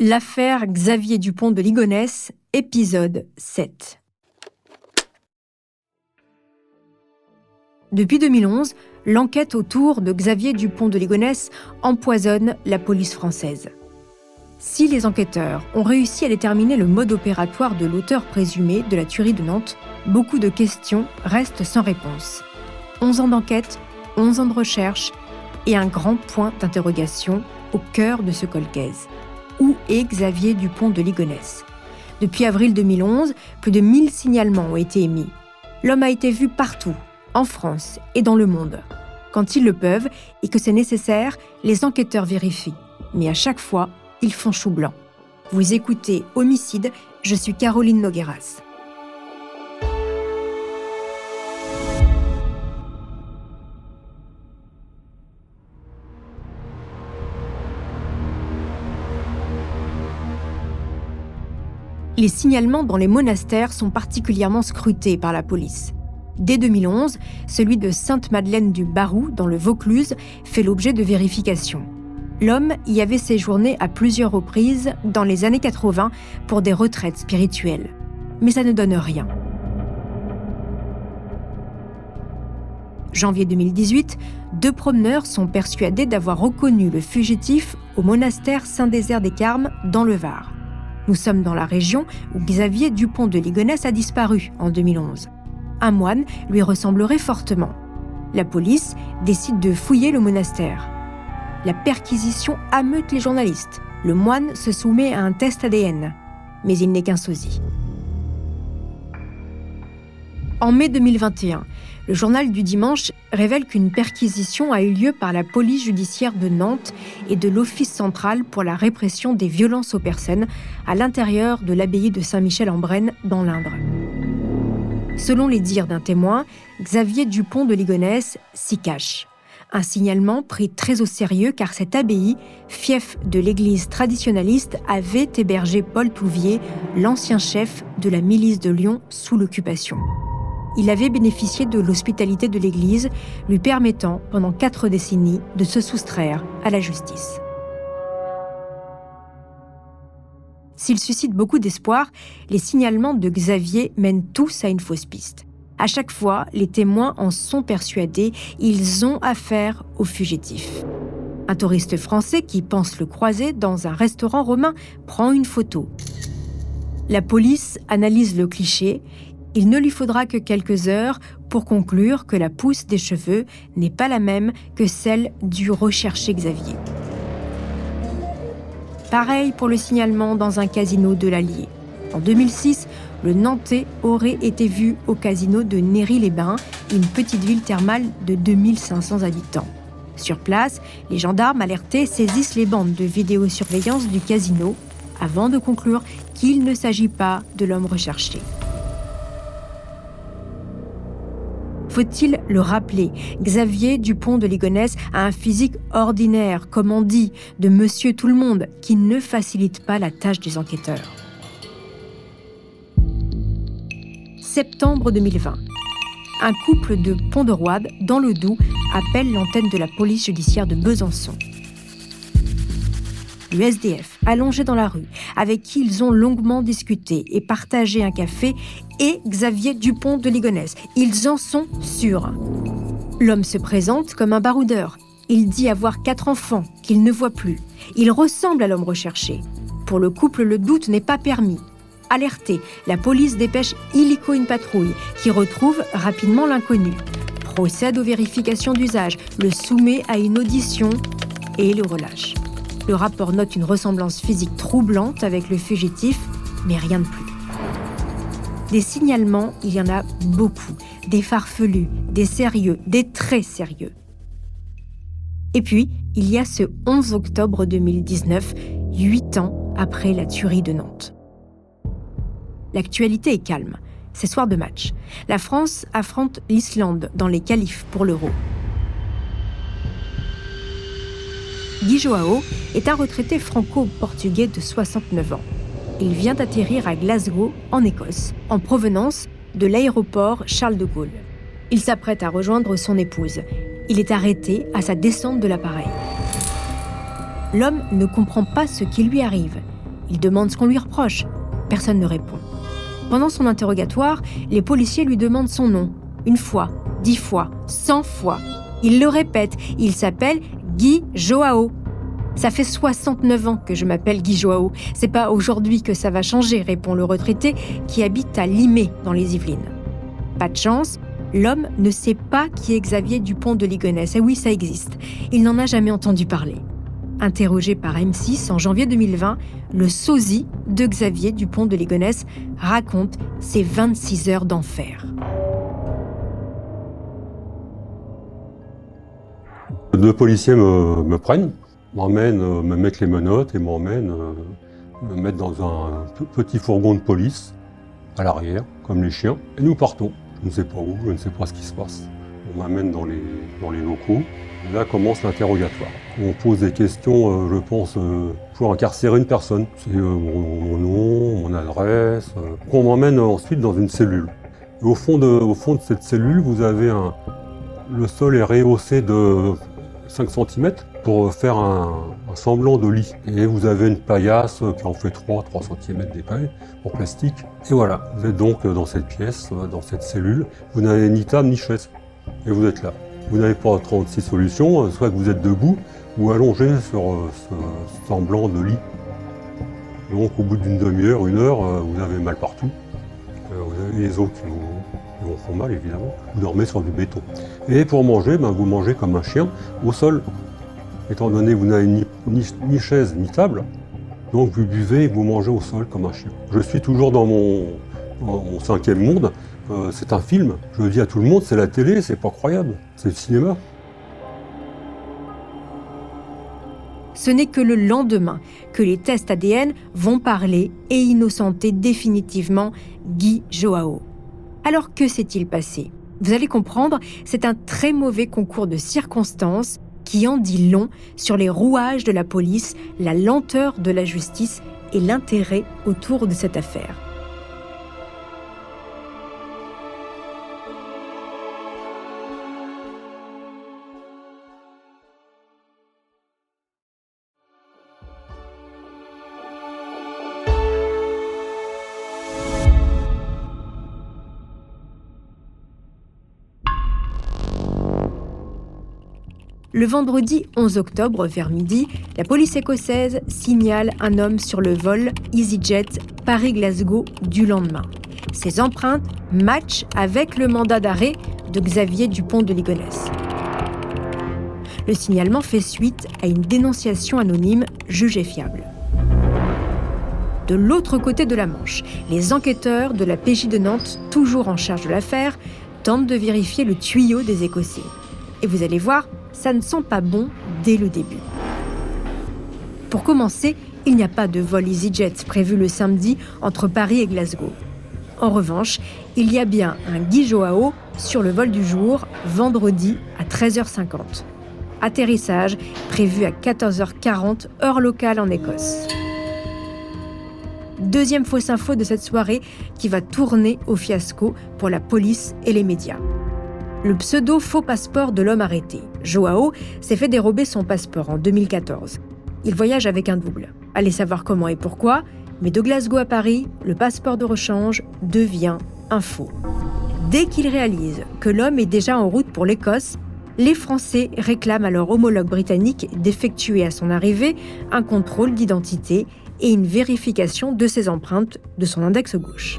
L'affaire Xavier Dupont de Ligonnès, épisode 7. Depuis 2011, l'enquête autour de Xavier Dupont de Ligonnès empoisonne la police française. Si les enquêteurs ont réussi à déterminer le mode opératoire de l'auteur présumé de la tuerie de Nantes, beaucoup de questions restent sans réponse. 11 ans d'enquête, 11 ans de recherche et un grand point d'interrogation au cœur de ce colcaise. Où est Xavier Dupont de Ligonnès Depuis avril 2011, plus de 1000 signalements ont été émis. L'homme a été vu partout, en France et dans le monde. Quand ils le peuvent et que c'est nécessaire, les enquêteurs vérifient. Mais à chaque fois, ils font chou blanc. Vous écoutez Homicide, je suis Caroline Nogueras. Les signalements dans les monastères sont particulièrement scrutés par la police. Dès 2011, celui de Sainte-Madeleine du Barou, dans le Vaucluse, fait l'objet de vérifications. L'homme y avait séjourné à plusieurs reprises dans les années 80 pour des retraites spirituelles. Mais ça ne donne rien. Janvier 2018, deux promeneurs sont persuadés d'avoir reconnu le fugitif au monastère Saint-Désert des Carmes dans le Var. Nous sommes dans la région où Xavier Dupont de Ligonnès a disparu en 2011. Un moine lui ressemblerait fortement. La police décide de fouiller le monastère. La perquisition ameute les journalistes. Le moine se soumet à un test ADN, mais il n'est qu'un sosie. En mai 2021, le journal du dimanche révèle qu'une perquisition a eu lieu par la police judiciaire de Nantes et de l'Office central pour la répression des violences aux personnes à l'intérieur de l'abbaye de Saint-Michel-en-Brenne dans l'Indre. Selon les dires d'un témoin, Xavier Dupont de Ligonnès s'y cache. Un signalement pris très au sérieux car cette abbaye, fief de l'église traditionnaliste, avait hébergé Paul Touvier, l'ancien chef de la milice de Lyon sous l'occupation il avait bénéficié de l'hospitalité de l'Église, lui permettant, pendant quatre décennies, de se soustraire à la justice. S'il suscite beaucoup d'espoir, les signalements de Xavier mènent tous à une fausse piste. À chaque fois, les témoins en sont persuadés, ils ont affaire au fugitif. Un touriste français qui pense le croiser dans un restaurant romain prend une photo. La police analyse le cliché il ne lui faudra que quelques heures pour conclure que la pousse des cheveux n'est pas la même que celle du recherché Xavier. Pareil pour le signalement dans un casino de l'Allier. En 2006, le Nantais aurait été vu au casino de Néry-les-Bains, une petite ville thermale de 2500 habitants. Sur place, les gendarmes alertés saisissent les bandes de vidéosurveillance du casino avant de conclure qu'il ne s'agit pas de l'homme recherché. Faut-il le rappeler? Xavier Dupont de Ligonnès a un physique ordinaire, comme on dit, de monsieur tout le monde, qui ne facilite pas la tâche des enquêteurs. Septembre 2020. Un couple de Pont-de-Roide, dans le Doubs, appelle l'antenne de la police judiciaire de Besançon le SDF, allongé dans la rue, avec qui ils ont longuement discuté et partagé un café, et Xavier Dupont de Ligonnès. Ils en sont sûrs. L'homme se présente comme un baroudeur. Il dit avoir quatre enfants qu'il ne voit plus. Il ressemble à l'homme recherché. Pour le couple, le doute n'est pas permis. Alerté, la police dépêche illico une patrouille qui retrouve rapidement l'inconnu. Procède aux vérifications d'usage, le soumet à une audition et le relâche. Le rapport note une ressemblance physique troublante avec le fugitif, mais rien de plus. Des signalements, il y en a beaucoup. Des farfelus, des sérieux, des très sérieux. Et puis, il y a ce 11 octobre 2019, huit ans après la tuerie de Nantes. L'actualité est calme. C'est soir de match. La France affronte l'Islande dans les qualifs pour l'Euro. Guy Joao est un retraité franco-portugais de 69 ans. Il vient d'atterrir à Glasgow, en Écosse, en provenance de l'aéroport Charles de Gaulle. Il s'apprête à rejoindre son épouse. Il est arrêté à sa descente de l'appareil. L'homme ne comprend pas ce qui lui arrive. Il demande ce qu'on lui reproche. Personne ne répond. Pendant son interrogatoire, les policiers lui demandent son nom. Une fois, dix fois, cent fois. Il le répète, il s'appelle Guy Joao. Ça fait 69 ans que je m'appelle Guy Joao. C'est pas aujourd'hui que ça va changer, répond le retraité qui habite à Limay, dans les Yvelines. Pas de chance, l'homme ne sait pas qui est Xavier Dupont de Ligonnès. Et oui, ça existe. Il n'en a jamais entendu parler. Interrogé par M6 en janvier 2020, le sosie de Xavier Dupont de Ligonnès raconte ses 26 heures d'enfer. Deux policiers me, prennent, m'emmènent, euh, me mettent les menottes et m'emmènent euh, me mettre dans un petit fourgon de police à l'arrière, comme les chiens, et nous partons. Je ne sais pas où, je ne sais pas ce qui se passe. On m'amène dans les, dans les locaux. Là commence l'interrogatoire. On pose des questions, euh, je pense, pour incarcérer une personne. C'est mon, nom, mon adresse. On m'emmène ensuite dans une cellule. au fond de cette cellule, vous avez un... Le sol est rehaussé de 5 cm pour faire un, semblant de lit. Et vous avez une paillasse qui en fait 3, 3 cm d'épaule en plastique. Et voilà, vous êtes donc dans cette pièce, dans cette cellule. Vous n'avez ni table ni chaise. Et vous êtes là. Vous n'avez pas 36 solutions, soit que vous êtes debout ou allongé sur ce semblant de lit. Donc au bout d'une demi-heure, une heure, vous avez mal partout. Euh, vous avez les os qui vous vous font mal évidemment, vous dormez sur du béton. Et pour manger, ben, vous mangez comme un chien au sol. Étant donné que vous n'avez ni, chaise ni table, donc vous buvez et vous mangez au sol comme un chien. Je suis toujours dans mon, cinquième monde. Euh, c'est un film. Je le dis à tout le monde, c'est la télé, c'est pas croyable. C'est le cinéma. Ce n'est que le lendemain que les tests ADN vont parler et innocenter définitivement Guy Joao. Alors que s'est-il passé? Vous allez comprendre, c'est un très mauvais concours de circonstances qui en dit long sur les rouages de la police, la lenteur de la justice et l'intérêt autour de cette affaire. Le vendredi 11 octobre, vers midi, la police écossaise signale un homme sur le vol EasyJet Paris-Glasgow du lendemain. Ses empreintes matchent avec le mandat d'arrêt de Xavier Dupont de Ligonnès. Le signalement fait suite à une dénonciation anonyme jugée fiable. De l'autre côté de la Manche, les enquêteurs de la PJ de Nantes, toujours en charge de l'affaire, tentent de vérifier le tuyau des Écossais. Et vous allez voir, ça ne sent pas bon dès le début. Pour commencer, il n'y a pas de vol EasyJet prévu le samedi entre Paris et Glasgow. En revanche, il y a bien un Guy Joao sur le vol du jour, vendredi à 13h50. Atterrissage prévu à 14h40 heure locale en Écosse. Deuxième fausse info de cette soirée qui va tourner au fiasco pour la police et les médias le pseudo faux passeport de l'homme arrêté. Joao s'est fait dérober son passeport en 2014. Il voyage avec un double. Allez savoir comment et pourquoi, mais de Glasgow à Paris, le passeport de rechange devient un faux. Dès qu'il réalise que l'homme est déjà en route pour l'Écosse, les Français réclament à leur homologue britannique d'effectuer à son arrivée un contrôle d'identité et une vérification de ses empreintes de son index gauche.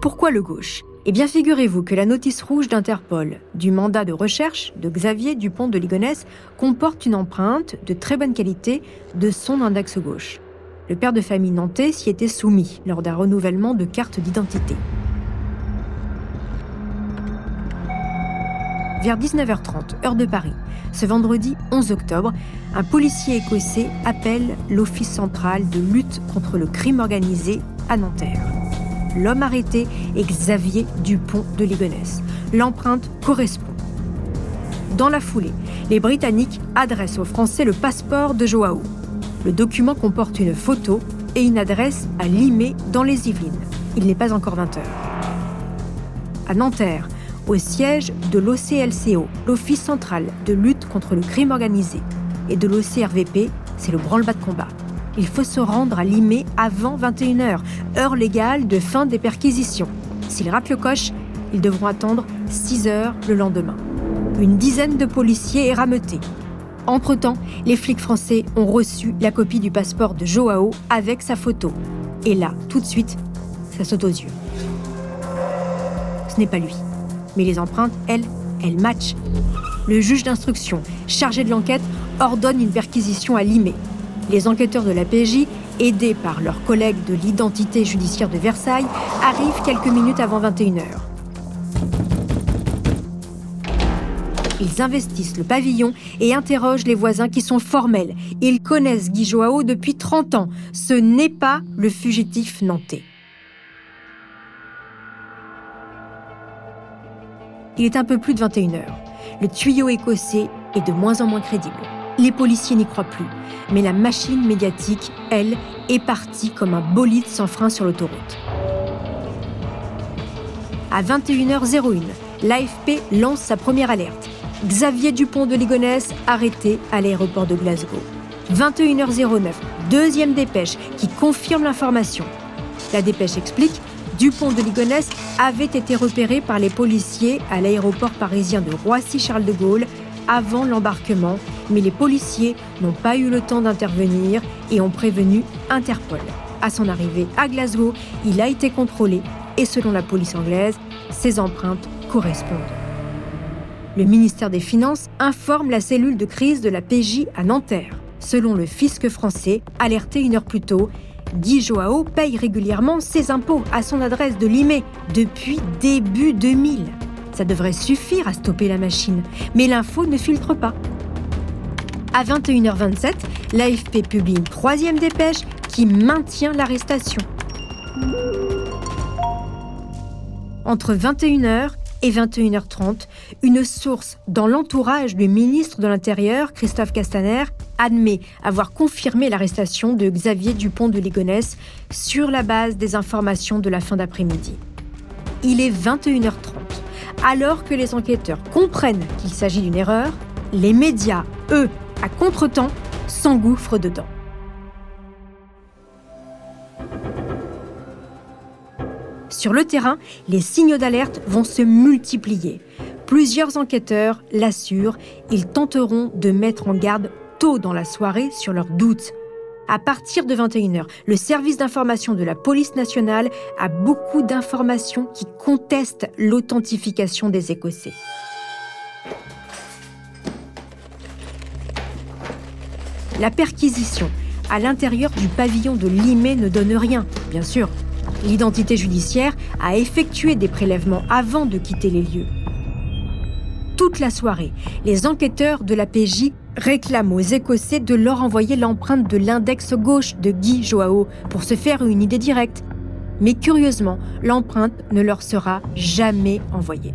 Pourquoi le gauche? Eh bien, figurez-vous que la notice rouge d'Interpol du mandat de recherche de Xavier Dupont de Ligonnès comporte une empreinte de très bonne qualité de son index gauche. Le père de famille nantais s'y était soumis lors d'un renouvellement de carte d'identité. Vers 19h30, heure de Paris, ce vendredi 11 octobre, un policier écossais appelle l'Office central de lutte contre le crime organisé à Nanterre l'homme arrêté est Xavier Dupont de Ligonnès. L'empreinte correspond. Dans la foulée, les Britanniques adressent aux Français le passeport de Joao. Le document comporte une photo et une adresse à Limay dans les Yvelines. Il n'est pas encore 20 heures. À Nanterre, au siège de l'OCLCO, l'Office central de lutte contre le crime organisé, et de l'OCRVP, c'est le branle-bas de combat. Il faut se rendre à Limay avant 21h, heure légale de fin des perquisitions. S'ils ratent le coche, ils devront attendre 6 heures le lendemain. Une dizaine de policiers est rameuté. Entre-temps, les flics français ont reçu la copie du passeport de Joao avec sa photo. Et là, tout de suite, ça saute aux yeux. Ce n'est pas lui. Mais les empreintes, elles, elles matchent. Le juge d'instruction, chargé de l'enquête, ordonne une perquisition à Limay. Les enquêteurs de la PJ, aidés par leurs collègues de l'identité judiciaire de Versailles, arrivent quelques minutes avant 21h. Ils investissent le pavillon et interrogent les voisins qui sont formels. Ils connaissent Guy Joao depuis 30 ans. Ce n'est pas le fugitif nantais. Il est un peu plus de 21h. Le tuyau écossais est de moins en moins crédible. Les policiers n'y croient plus, mais la machine médiatique, elle, est partie comme un bolide sans frein sur l'autoroute. À 21h01, l'AFP lance sa première alerte. Xavier Dupont de Ligonnès arrêté à l'aéroport de Glasgow. 21h09, deuxième dépêche qui confirme l'information. La dépêche explique Dupont de Ligonnès avait été repéré par les policiers à l'aéroport parisien de Roissy-Charles de Gaulle avant l'embarquement, mais les policiers n'ont pas eu le temps d'intervenir et ont prévenu Interpol. À son arrivée à Glasgow, il a été contrôlé et selon la police anglaise, ses empreintes correspondent. Le ministère des Finances informe la cellule de crise de la PJ à Nanterre. Selon le fisc français, alerté une heure plus tôt, Guy Joao paye régulièrement ses impôts à son adresse de Limay depuis début 2000. Ça devrait suffire à stopper la machine, mais l'info ne filtre pas. À 21h27, l'AFP publie une troisième dépêche qui maintient l'arrestation. Entre 21h et 21h30, une source dans l'entourage du ministre de l'Intérieur, Christophe Castaner, admet avoir confirmé l'arrestation de Xavier Dupont de Ligonnès sur la base des informations de la fin d'après-midi. Il est 21h30. Alors que les enquêteurs comprennent qu'il s'agit d'une erreur, les médias, eux, à contretemps, s'engouffrent dedans. Sur le terrain, les signaux d'alerte vont se multiplier. Plusieurs enquêteurs l'assurent, ils tenteront de mettre en garde tôt dans la soirée sur leurs doutes. À partir de 21h, le service d'information de la police nationale a beaucoup d'informations qui contestent l'authentification des Écossais. La perquisition à l'intérieur du pavillon de Limay ne donne rien, bien sûr. L'identité judiciaire a effectué des prélèvements avant de quitter les lieux. Toute la soirée, les enquêteurs de la PJ réclament aux Écossais de leur envoyer l'empreinte de l'index gauche de Guy Joao pour se faire une idée directe. Mais curieusement, l'empreinte ne leur sera jamais envoyée.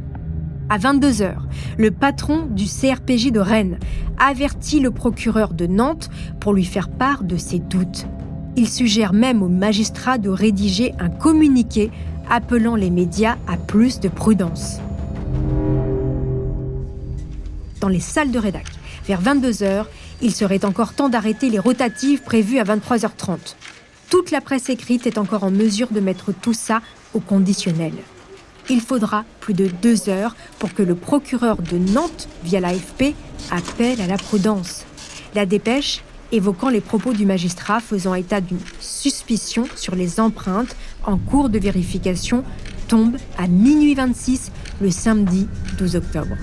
À 22h, le patron du CRPJ de Rennes avertit le procureur de Nantes pour lui faire part de ses doutes. Il suggère même aux magistrats de rédiger un communiqué appelant les médias à plus de prudence. Dans les salles de rédac, vers 22h, il serait encore temps d'arrêter les rotatives prévues à 23h30. Toute la presse écrite est encore en mesure de mettre tout ça au conditionnel. Il faudra plus de deux heures pour que le procureur de Nantes, via l'AFP, appelle à la prudence. La dépêche, évoquant les propos du magistrat faisant état d'une suspicion sur les empreintes en cours de vérification, tombe à minuit 26 le samedi 12 octobre.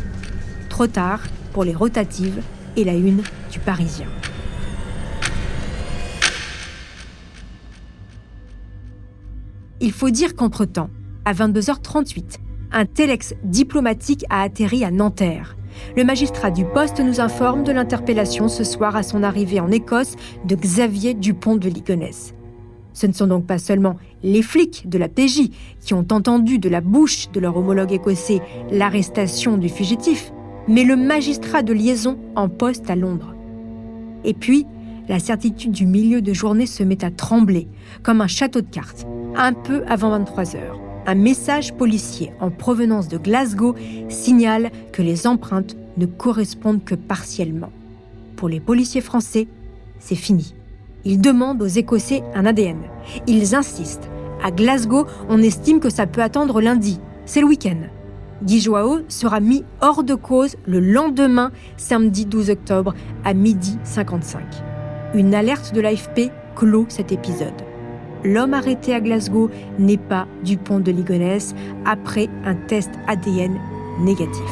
Trop tard pour les rotatives et la une du Parisien. Il faut dire qu'entre-temps, à 22h38, un téléx diplomatique a atterri à Nanterre. Le magistrat du poste nous informe de l'interpellation ce soir à son arrivée en Écosse de Xavier Dupont de Ligonnès. Ce ne sont donc pas seulement les flics de la PJ qui ont entendu de la bouche de leur homologue écossais l'arrestation du fugitif, mais le magistrat de liaison en poste à Londres. Et puis, la certitude du milieu de journée se met à trembler, comme un château de cartes, un peu avant 23 heures. Un message policier en provenance de Glasgow signale que les empreintes ne correspondent que partiellement. Pour les policiers français, c'est fini. Ils demandent aux Écossais un ADN. Ils insistent. À Glasgow, on estime que ça peut attendre lundi. C'est le week-end. Guy Joao sera mis hors de cause le lendemain, samedi 12 octobre, à midi 55. Une alerte de l'AFP clôt cet épisode. L'homme arrêté à Glasgow n'est pas Dupont de Ligonnès après un test ADN négatif.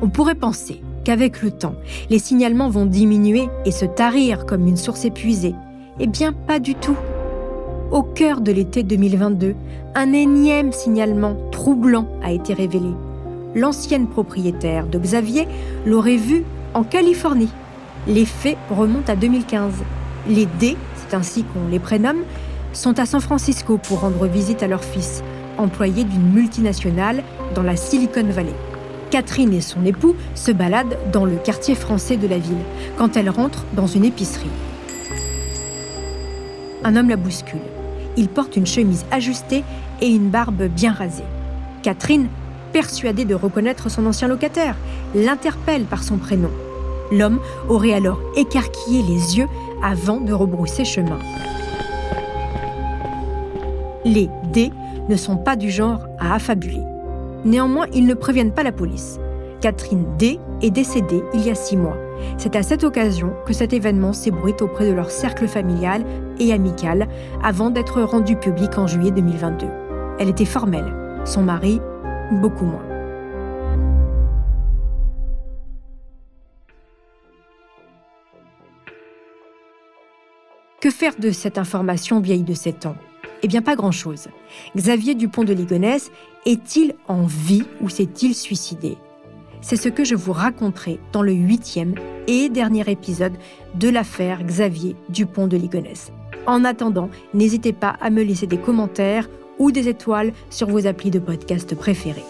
On pourrait penser qu'avec le temps, les signalements vont diminuer et se tarir comme une source épuisée. Eh bien, pas du tout. Au cœur de l'été 2022, un énième signalement troublant a été révélé. L'ancienne propriétaire de Xavier l'aurait vu en Californie. Les faits remontent à 2015. Les D, c'est ainsi qu'on les prénomme, sont à San Francisco pour rendre visite à leur fils, employé d'une multinationale dans la Silicon Valley. Catherine et son époux se baladent dans le quartier français de la ville quand elle rentre dans une épicerie. Un homme la bouscule. Il porte une chemise ajustée et une barbe bien rasée. Catherine, persuadée de reconnaître son ancien locataire, l'interpelle par son prénom. L'homme aurait alors écarquillé les yeux avant de rebrousser chemin. Les D ne sont pas du genre à affabuler. Néanmoins, ils ne préviennent pas la police. Catherine D est décédée il y a six mois. C'est à cette occasion que cet événement s'ébruite auprès de leur cercle familial et amical avant d'être rendu public en juillet 2022. Elle était formelle, son mari beaucoup moins. Que faire de cette information vieille de 7 ans? Eh bien, pas grand-chose. Xavier Dupont de Ligonnès est-il en vie ou s'est-il suicidé? C'est ce que je vous raconterai dans le huitième et dernier épisode de l'affaire Xavier Dupont de Ligonnès. En attendant, n'hésitez pas à me laisser des commentaires ou des étoiles sur vos applis de podcast préférés.